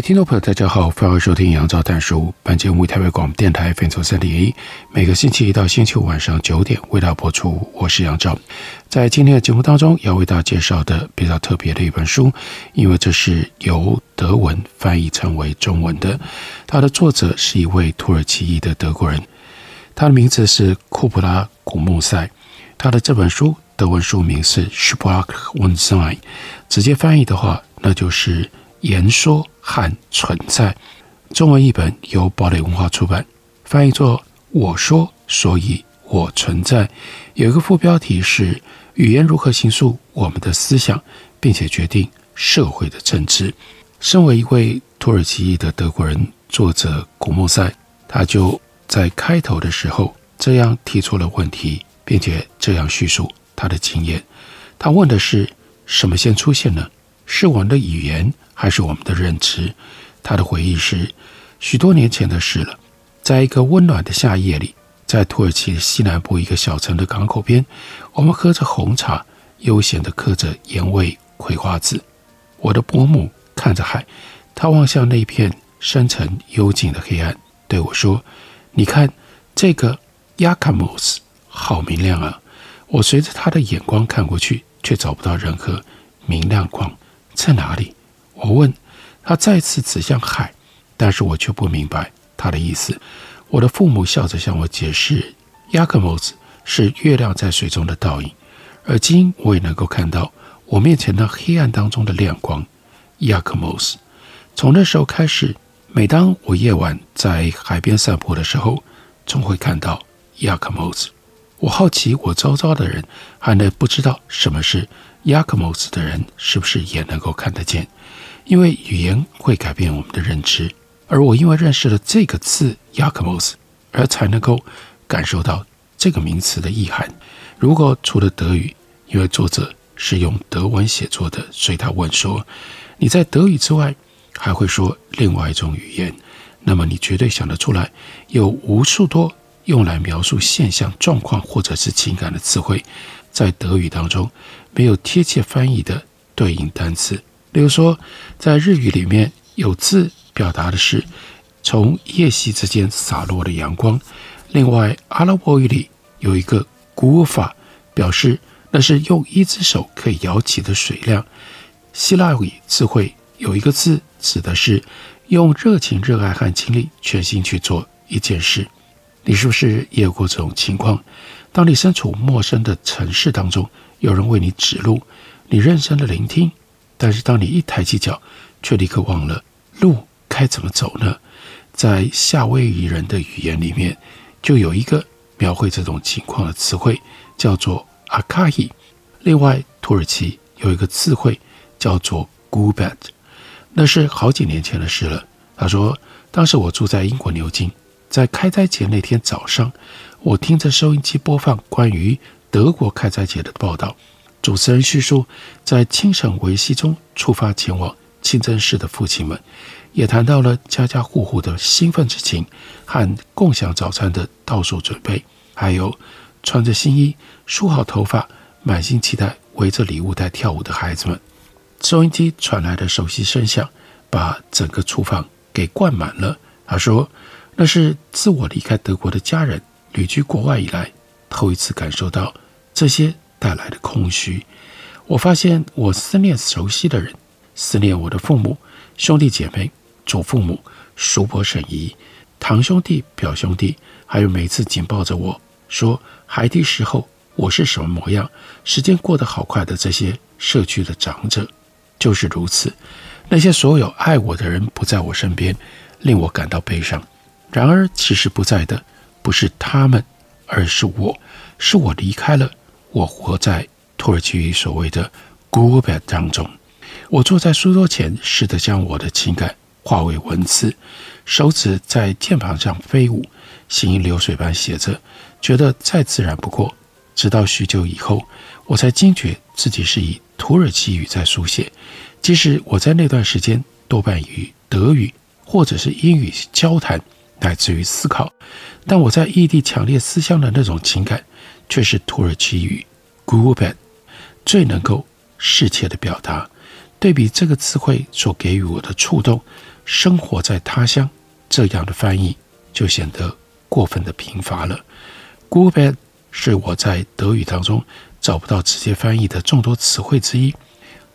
听众朋友，大家好，欢迎收听杨照谈书。本节目为台北广播电台 FM 三点一，每个星期一到星期五晚上九点为大家播出。我是杨照，在今天的节目当中要为大家介绍的比较特别的一本书，因为这是由德文翻译成为中文的，它的作者是一位土耳其裔的德国人，他的名字是库布拉古穆塞。他的这本书德文书名是《Sprache und Sein》，直接翻译的话，那就是。言说和存在，中文译本由堡垒文化出版，翻译作“我说，所以我存在”。有一个副标题是“语言如何形塑我们的思想，并且决定社会的政治”。身为一位土耳其裔的德国人，作者古穆塞，他就在开头的时候这样提出了问题，并且这样叙述他的经验。他问的是：什么先出现呢？是我们的语言？还是我们的认知。他的回忆是许多年前的事了，在一个温暖的夏夜里，在土耳其西南部一个小城的港口边，我们喝着红茶，悠闲地嗑着盐味葵花籽。我的伯母看着海，她望向那片深沉幽静的黑暗，对我说：“你看这个雅卡姆斯，好明亮啊！”我随着他的眼光看过去，却找不到任何明亮光，在哪里？我问他，再次指向海，但是我却不明白他的意思。我的父母笑着向我解释：“雅克莫斯是月亮在水中的倒影，而今我也能够看到我面前那黑暗当中的亮光。”雅克莫斯。从那时候开始，每当我夜晚在海边散步的时候，总会看到雅克莫斯。我好奇，我周遭的人还能不知道什么是雅克莫斯的人，是不是也能够看得见？因为语言会改变我们的认知，而我因为认识了这个字 Jacobus 而才能够感受到这个名词的意涵。如果除了德语，因为作者是用德文写作的，所以他问说：“你在德语之外还会说另外一种语言？那么你绝对想得出来，有无数多用来描述现象、状况或者是情感的词汇，在德语当中没有贴切翻译的对应单词。”比如说，在日语里面有字表达的是从夜袭之间洒落的阳光；另外，阿拉伯语里有一个古法，表示那是用一只手可以舀起的水量；希腊语词汇有一个字，指的是用热情、热爱和精力全心去做一件事。你是不是也有过这种情况？当你身处陌生的城市当中，有人为你指路，你认真的聆听。但是，当你一抬起脚，却立刻忘了路该怎么走呢？在夏威夷人的语言里面，就有一个描绘这种情况的词汇，叫做阿卡伊。另外，土耳其有一个词汇叫做 gubat，那是好几年前的事了。他说，当时我住在英国牛津，在开斋节那天早上，我听着收音机播放关于德国开斋节的报道。主持人叙述，在清晨维西中出发前往清真寺的父亲们，也谈到了家家户户的兴奋之情和共享早餐的倒数准备，还有穿着新衣、梳好头发、满心期待围着礼物袋跳舞的孩子们。收音机传来的熟悉声响，把整个厨房给灌满了。他说：“那是自我离开德国的家人旅居国外以来，头一次感受到这些。”带来的空虚，我发现我思念熟悉的人，思念我的父母、兄弟姐妹、祖父母、叔伯婶姨、堂兄弟、表兄弟，还有每次紧抱着我说孩提时候我是什么模样，时间过得好快的这些社区的长者，就是如此。那些所有爱我的人不在我身边，令我感到悲伤。然而，其实不在的不是他们，而是我，是我离开了。我活在土耳其语所谓的 Gubert 当中。我坐在书桌前，试着将我的情感化为文字，手指在键盘上飞舞，行云流水般写着，觉得再自然不过。直到许久以后，我才惊觉自己是以土耳其语在书写。即使我在那段时间多半与德语或者是英语交谈，乃至于思考，但我在异地强烈思乡的那种情感，却是土耳其语 Gurbet 最能够适切的表达。对比这个词汇所给予我的触动，生活在他乡这样的翻译就显得过分的贫乏了。Gurbet 是我在德语当中找不到直接翻译的众多词汇之一。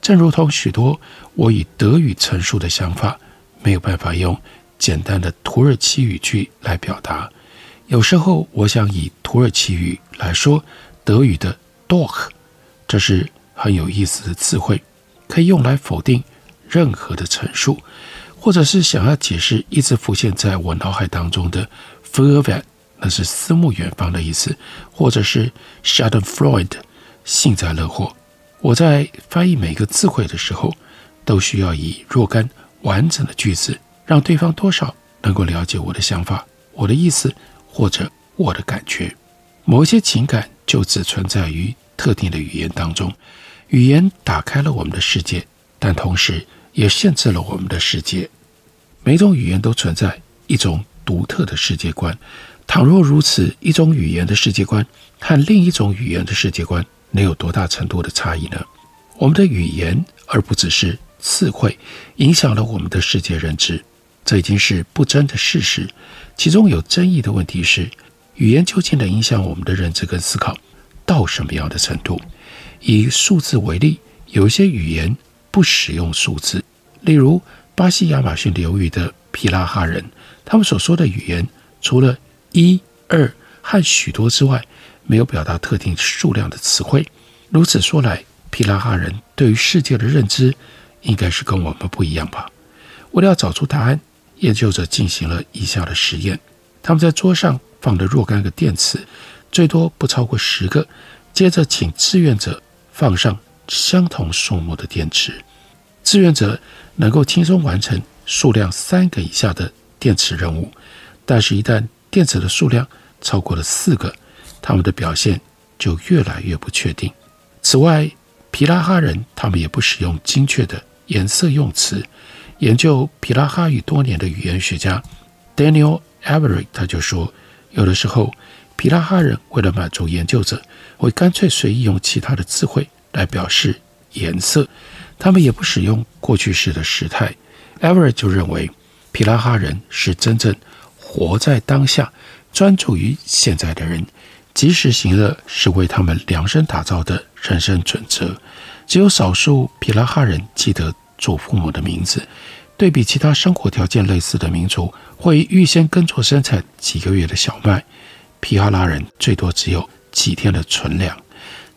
正如同许多我以德语陈述的想法，没有办法用简单的土耳其语句来表达。有时候，我想以土耳其语来说德语的 d o c 这是很有意思的词汇，可以用来否定任何的陈述，或者是想要解释一直浮现在我脑海当中的 “furwärts”，那是思慕远方的意思，或者是 “Schadenfreude”，幸灾乐祸。我在翻译每个词汇的时候，都需要以若干完整的句子，让对方多少能够了解我的想法、我的意思或者我的感觉。某一些情感就只存在于特定的语言当中，语言打开了我们的世界，但同时也限制了我们的世界。每种语言都存在一种独特的世界观。倘若如此，一种语言的世界观和另一种语言的世界观。能有多大程度的差异呢？我们的语言，而不只是词汇，影响了我们的世界认知，这已经是不争的事实。其中有争议的问题是，语言究竟能影响我们的认知跟思考到什么样的程度？以数字为例，有一些语言不使用数字，例如巴西亚马逊流域的皮拉哈人，他们所说的语言，除了一、二和许多之外，没有表达特定数量的词汇，如此说来，皮拉哈人对于世界的认知应该是跟我们不一样吧？为了要找出答案，研究者进行了以下的实验：他们在桌上放了若干个电池，最多不超过十个，接着请志愿者放上相同数目的电池。志愿者能够轻松完成数量三个以下的电池任务，但是，一旦电池的数量超过了四个，他们的表现就越来越不确定。此外，皮拉哈人他们也不使用精确的颜色用词。研究皮拉哈语多年的语言学家 Daniel Avery 他就说，有的时候皮拉哈人为了满足研究者，会干脆随意用其他的词汇来表示颜色。他们也不使用过去式的时态。Avery 就认为，皮拉哈人是真正活在当下、专注于现在的人。及时行乐是为他们量身打造的人生准则。只有少数皮拉哈人记得祖父母的名字。对比其他生活条件类似的民族，会预先耕作生产几个月的小麦，皮哈拉人最多只有几天的存粮。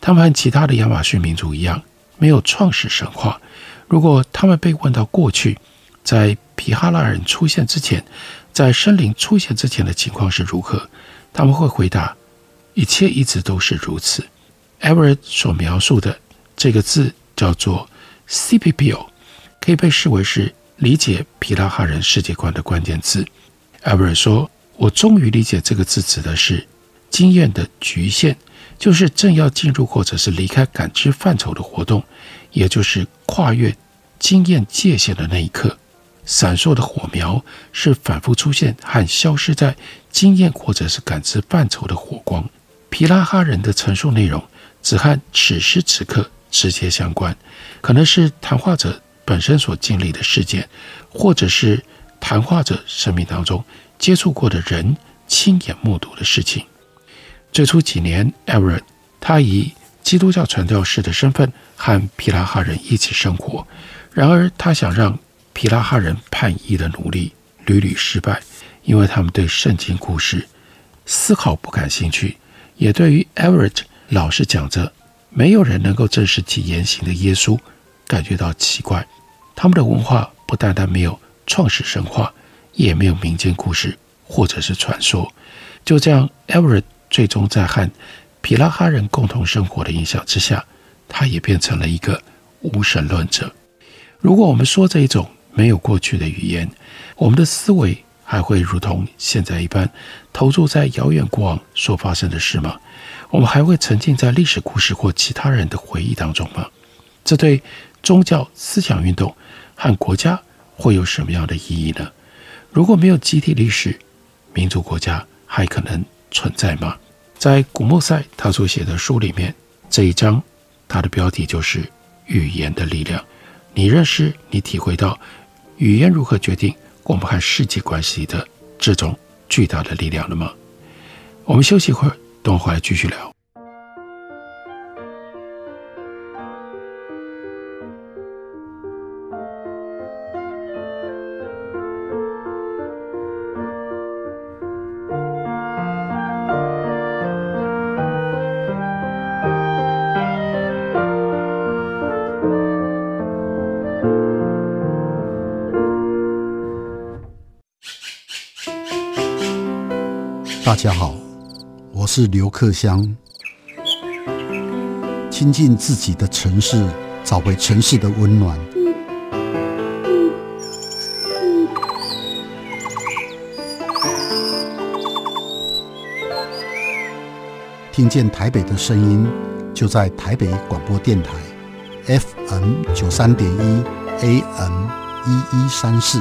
他们和其他的亚马逊民族一样，没有创世神话。如果他们被问到过去，在皮哈拉人出现之前，在森林出现之前的情况是如何，他们会回答。一切一直都是如此。Everett 所描述的这个字叫做 “Scipio”，可以被视为是理解皮拉哈人世界观的关键字。Everett 说：“我终于理解这个字指的是经验的局限，就是正要进入或者是离开感知范畴的活动，也就是跨越经验界限的那一刻。闪烁的火苗是反复出现和消失在经验或者是感知范畴的火光。”皮拉哈人的陈述内容只和此时此刻直接相关，可能是谈话者本身所经历的事件，或者是谈话者生命当中接触过的人亲眼目睹的事情。最初几年 e v e r e t 他以基督教传教士的身份和皮拉哈人一起生活，然而他想让皮拉哈人叛逆的努力屡屡失败，因为他们对圣经故事丝毫不感兴趣。也对于 e v e r e t 老是讲着没有人能够证实其言行的耶稣感觉到奇怪。他们的文化不单单没有创始神话，也没有民间故事或者是传说。就这样，Everett 最终在和皮拉哈人共同生活的影响之下，他也变成了一个无神论者。如果我们说这一种没有过去的语言，我们的思维还会如同现在一般投注在遥远过往所发生的事吗？我们还会沉浸在历史故事或其他人的回忆当中吗？这对宗教思想运动和国家会有什么样的意义呢？如果没有集体历史，民族国家还可能存在吗？在古莫塞他所写的书里面，这一章它的标题就是“语言的力量”。你认识、你体会到语言如何决定我们和世界关系的这种巨大的力量了吗？我们休息一会儿，等会回来继续聊。是刘克襄。亲近自己的城市，找回城市的温暖。听见台北的声音，就在台北广播电台，FM 九三点一，AM 一一三四。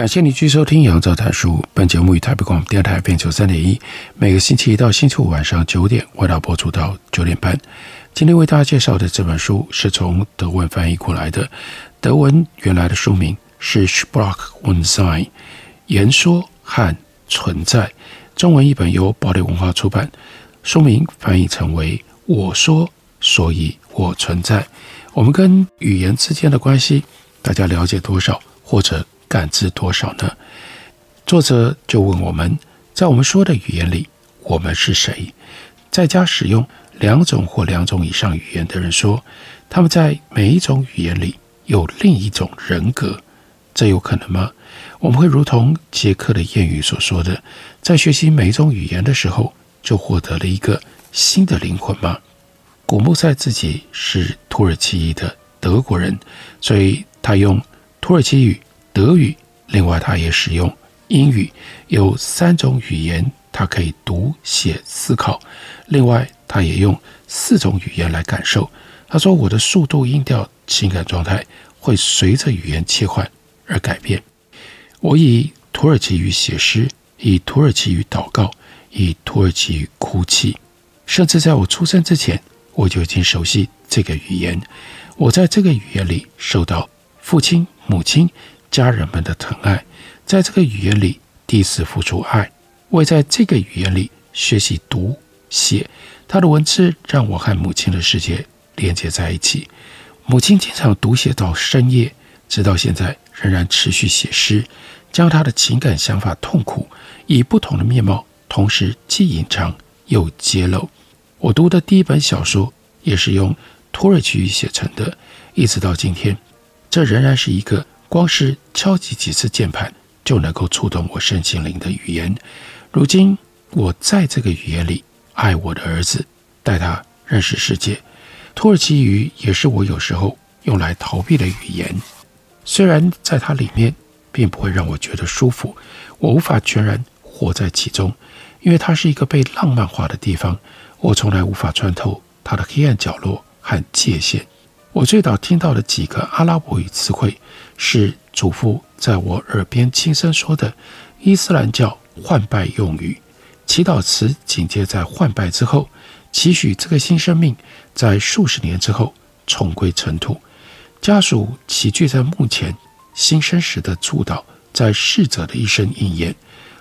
感谢你继续收听《杨照谈书》。本节目与台北广播电台 FM 九三点一，每个星期一到星期五晚上九点，为大家播出到九点半。今天为大家介绍的这本书是从德文翻译过来的，德文原来的书名是 Sprache und Sein，言说和存在。中文译本由堡垒文化出版，书名翻译成为“我说，所以我存在”。我们跟语言之间的关系，大家了解多少？或者感知多少呢？作者就问我们，在我们说的语言里，我们是谁？在家使用两种或两种以上语言的人说，他们在每一种语言里有另一种人格，这有可能吗？我们会如同杰克的谚语所说的，在学习每一种语言的时候，就获得了一个新的灵魂吗？古穆塞自己是土耳其裔的德国人，所以他用土耳其语。德语，另外他也使用英语，有三种语言，他可以读、写、思考。另外，他也用四种语言来感受。他说：“我的速度、音调、情感状态会随着语言切换而改变。我以土耳其语写诗，以土耳其语祷告，以土耳其语哭泣。甚至在我出生之前，我就已经熟悉这个语言。我在这个语言里受到父亲、母亲。”家人们的疼爱，在这个语言里第一次付出爱，我也在这个语言里学习读写。他的文字让我和母亲的世界连接在一起。母亲经常读写到深夜，直到现在仍然持续写诗，将他的情感、想法、痛苦以不同的面貌，同时既隐藏又揭露。我读的第一本小说也是用土耳其语写成的，一直到今天，这仍然是一个。光是敲击几次键盘就能够触动我身心灵的语言。如今我在这个语言里爱我的儿子，带他认识世界。土耳其语也是我有时候用来逃避的语言，虽然在它里面并不会让我觉得舒服，我无法全然活在其中，因为它是一个被浪漫化的地方，我从来无法穿透它的黑暗角落和界限。我最早听到的几个阿拉伯语词汇是祖父在我耳边轻声说的伊斯兰教换拜用语，祈祷词紧接在换拜之后，期许这个新生命在数十年之后重归尘土。家属齐聚在墓前，新生时的祝祷，在逝者的一生应验。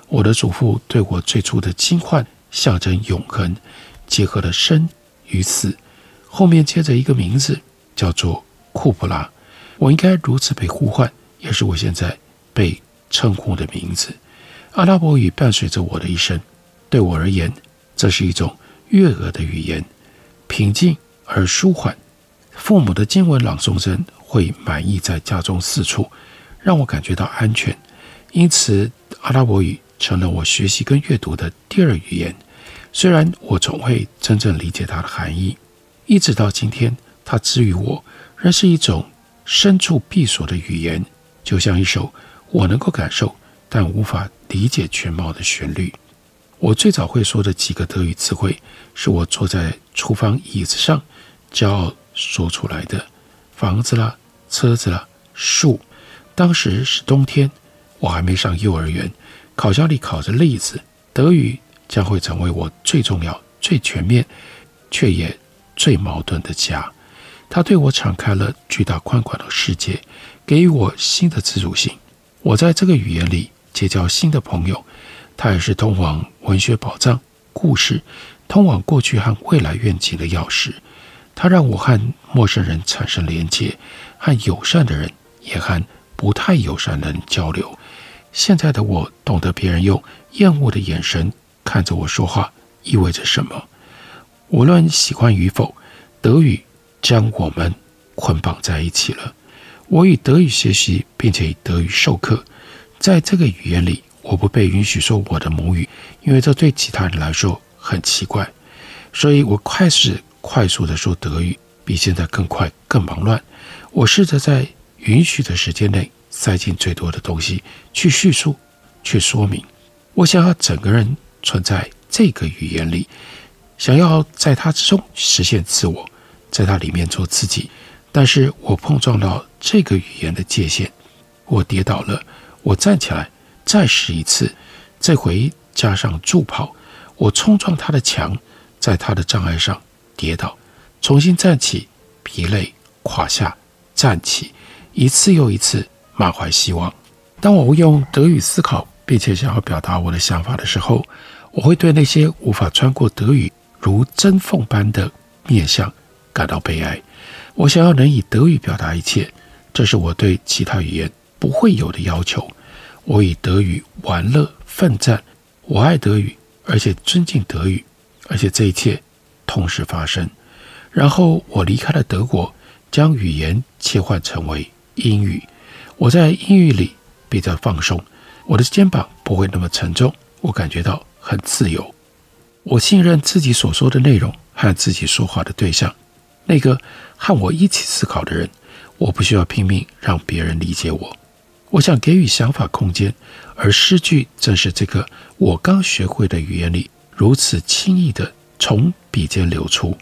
我的祖父对我最初的惊唤，象征永恒，结合了生与死，后面接着一个名字，叫做库布拉。我应该如此被呼唤。也是我现在被称呼的名字。阿拉伯语伴随着我的一生，对我而言，这是一种悦耳的语言，平静而舒缓。父母的经文朗诵声会满溢在家中四处，让我感觉到安全。因此，阿拉伯语成了我学习跟阅读的第二语言。虽然我从未真正理解它的含义，一直到今天，它治愈我仍是一种深处闭锁的语言。就像一首我能够感受但无法理解全貌的旋律。我最早会说的几个德语词汇，是我坐在厨房椅子上骄傲说出来的：房子啦，车子啦，树。当时是冬天，我还没上幼儿园，烤箱里烤着栗子。德语将会成为我最重要、最全面，却也最矛盾的家。它对我敞开了巨大宽广的世界。给予我新的自主性，我在这个语言里结交新的朋友，它也是通往文学宝藏、故事、通往过去和未来愿景的钥匙。它让我和陌生人产生连接，和友善的人也和不太友善的人交流。现在的我懂得别人用厌恶的眼神看着我说话意味着什么。无论喜欢与否，德语将我们捆绑在一起了。我以德语学习，并且以德语授课。在这个语言里，我不被允许说我的母语，因为这对其他人来说很奇怪。所以我开始快速地说德语，比现在更快、更忙乱。我试着在允许的时间内塞进最多的东西，去叙述、去说明。我想要整个人存在这个语言里，想要在它之中实现自我，在它里面做自己。但是我碰撞到这个语言的界限，我跌倒了，我站起来，再试一次，这回加上助跑，我冲撞他的墙，在他的障碍上跌倒，重新站起，疲累垮下，站起，一次又一次，满怀希望。当我用德语思考，并且想要表达我的想法的时候，我会对那些无法穿过德语如针缝般的面向感到悲哀。我想要能以德语表达一切，这是我对其他语言不会有的要求。我以德语玩乐奋战，我爱德语，而且尊敬德语，而且这一切同时发生。然后我离开了德国，将语言切换成为英语。我在英语里比较放松，我的肩膀不会那么沉重，我感觉到很自由。我信任自己所说的内容和自己说话的对象。那个和我一起思考的人，我不需要拼命让别人理解我。我想给予想法空间，而诗句正是这个我刚学会的语言里如此轻易地从笔尖流出。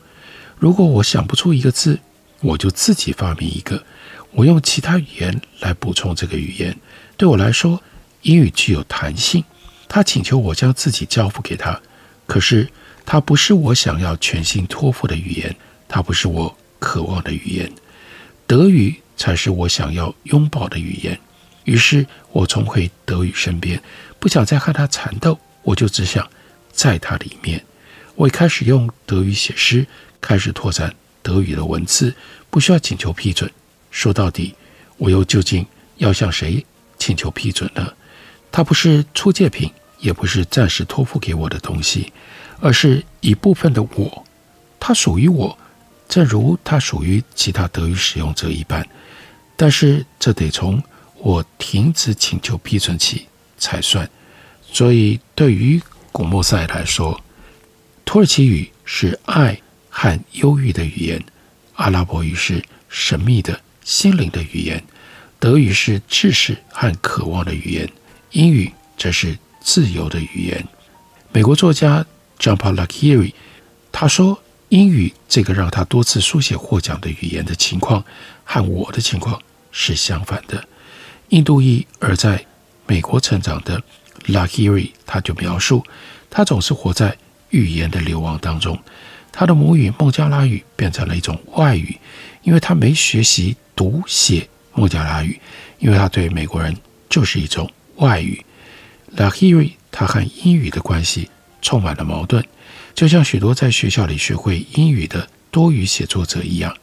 如果我想不出一个字，我就自己发明一个。我用其他语言来补充这个语言。对我来说，英语具有弹性。他请求我将自己交付给他，可是它不是我想要全心托付的语言。它不是我渴望的语言，德语才是我想要拥抱的语言。于是，我重回德语身边，不想再和它缠斗，我就只想在它里面。我也开始用德语写诗，开始拓展德语的文字，不需要请求批准。说到底，我又究竟要向谁请求批准呢？它不是出借品，也不是暂时托付给我的东西，而是一部分的我，它属于我。正如它属于其他德语使用者一般，但是这得从我停止请求批准起才算。所以，对于古莫塞来说，土耳其语是爱和忧郁的语言，阿拉伯语是神秘的心灵的语言，德语是知识和渴望的语言，英语则是自由的语言。美国作家 John Paul Lacheri 他说。英语这个让他多次书写获奖的语言的情况，和我的情况是相反的。印度裔而在美国成长的 Lahiri，他就描述，他总是活在语言的流亡当中。他的母语孟加拉语变成了一种外语，因为他没学习读写孟加拉语，因为他对美国人就是一种外语。Lahiri 他和英语的关系充满了矛盾，就像许多在学校里学会英语的多语写作者一样，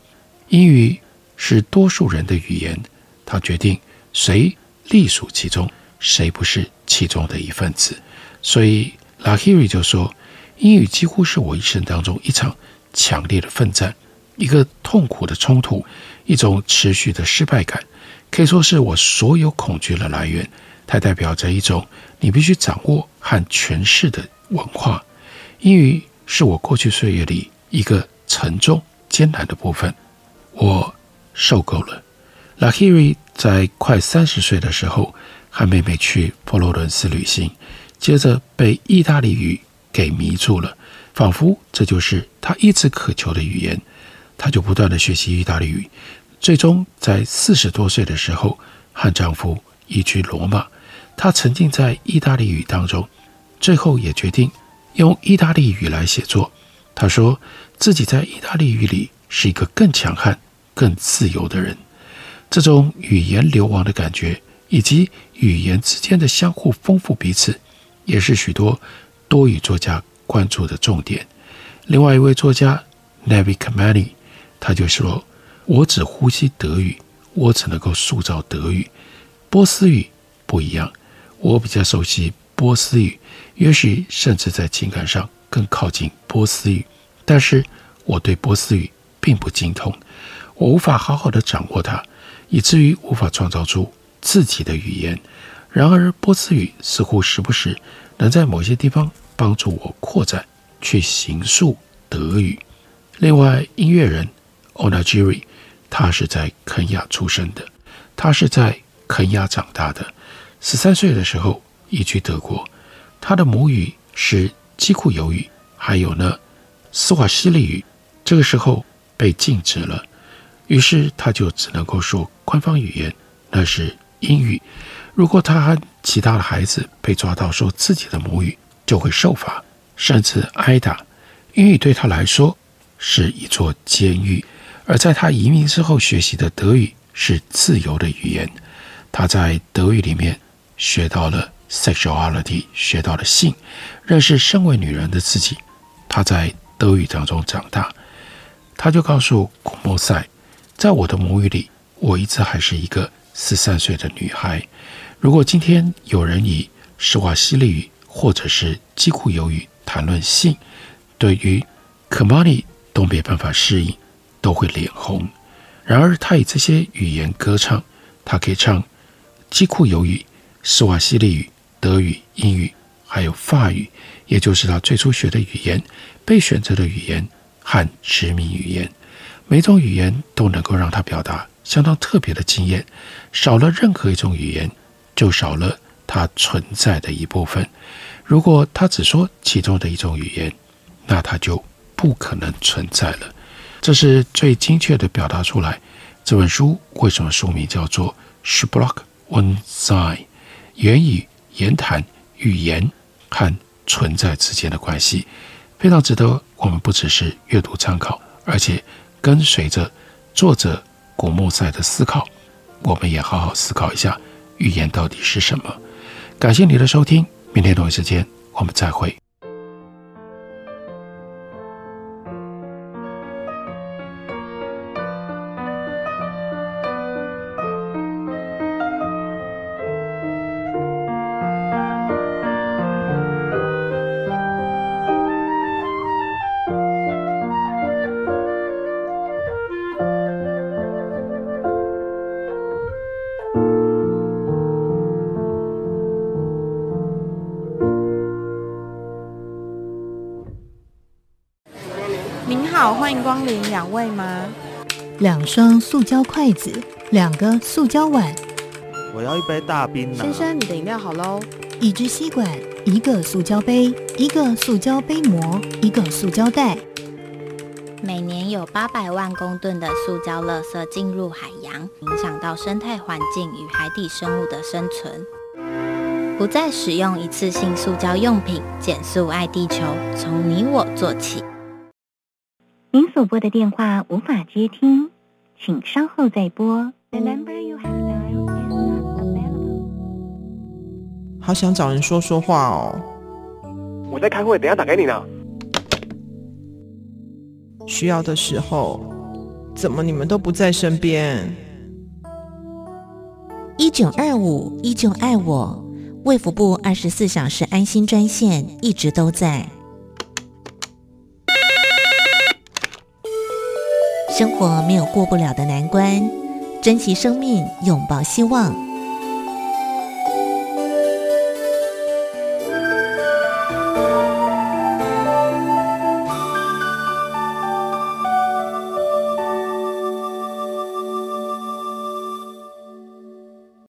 英语是多数人的语言，他决定谁隶属其中，谁不是其中的一份子。所以拉希瑞就说。英语几乎是我一生当中一场强烈的奋战，一个痛苦的冲突，一种持续的失败感，可以说是我所有恐惧的来源。它代表着一种你必须掌握和诠释的文化。英语是我过去岁月里一个沉重艰难的部分。我受够了。Lahiri 在快三十岁的时候，和妹妹去佛罗伦斯旅行，接着被意大利语。给迷住了，仿佛这就是他一直渴求的语言。他就不断地学习意大利语，最终在四十多岁的时候和丈夫移居罗马。他沉浸在意大利语当中，最后也决定用意大利语来写作。他说自己在意大利语里是一个更强悍、更自由的人。这种语言流亡的感觉，以及语言之间的相互丰富彼此，也是许多。多语作家关注的重点。另外一位作家 Navi Kamani，他就说：“我只呼吸德语，我只能够塑造德语。波斯语不一样，我比较熟悉波斯语，也许甚至在情感上更靠近波斯语。但是我对波斯语并不精通，我无法好好的掌握它，以至于无法创造出自己的语言。然而波斯语似乎时不时。”能在某些地方帮助我扩展，去形塑德语。另外，音乐人 Onajiri，他是在肯亚出生的，他是在肯亚长大的。十三岁的时候移居德国，他的母语是基库尤语，还有呢斯瓦希里语。这个时候被禁止了，于是他就只能够说官方语言，那是英语。如果他和其他的孩子被抓到说自己的母语，就会受罚，甚至挨打。英语对他来说是一座监狱，而在他移民之后学习的德语是自由的语言。他在德语里面学到了 sexuality，学到了性，认识身为女人的自己。她在德语当中长大，她就告诉古莫塞，在我的母语里，我一直还是一个十三岁的女孩。如果今天有人以施瓦希里语或者是基库尤语谈论性，对于可玛尼都没办法适应，都会脸红。然而他以这些语言歌唱，他可以唱基库尤语、施瓦希里语、德语、英语，还有法语，也就是他最初学的语言、被选择的语言和殖民语言。每种语言都能够让他表达相当特别的经验，少了任何一种语言。就少了它存在的一部分。如果他只说其中的一种语言，那他就不可能存在了。这是最精确的表达出来。这本书为什么书名叫做《Sprache und Sein》？言语、言谈、语言和存在之间的关系，非常值得我们不只是阅读参考，而且跟随着作者古木赛的思考，我们也好好思考一下。预言到底是什么？感谢你的收听，明天同一时间我们再会。迎光临，两位吗？两双塑胶筷子，两个塑胶碗。我要一杯大冰。先生，你的饮料好喽。一支吸管，一个塑胶杯，一个塑胶杯膜，一个塑胶袋。每年有八百万公吨的塑胶垃圾进入海洋，影响到生态环境与海底生物的生存。不再使用一次性塑胶用品，减速爱地球，从你我做起。您所拨的电话无法接听，请稍后再拨。The number you have dialed is not available. 好想找人说说话哦。我在开会，等下打给你呢。需要的时候，怎么你们都不在身边？一九二五，依旧爱我，卫福部二十四小时安心专线一直都在。生活没有过不了的难关，珍惜生命，拥抱希望。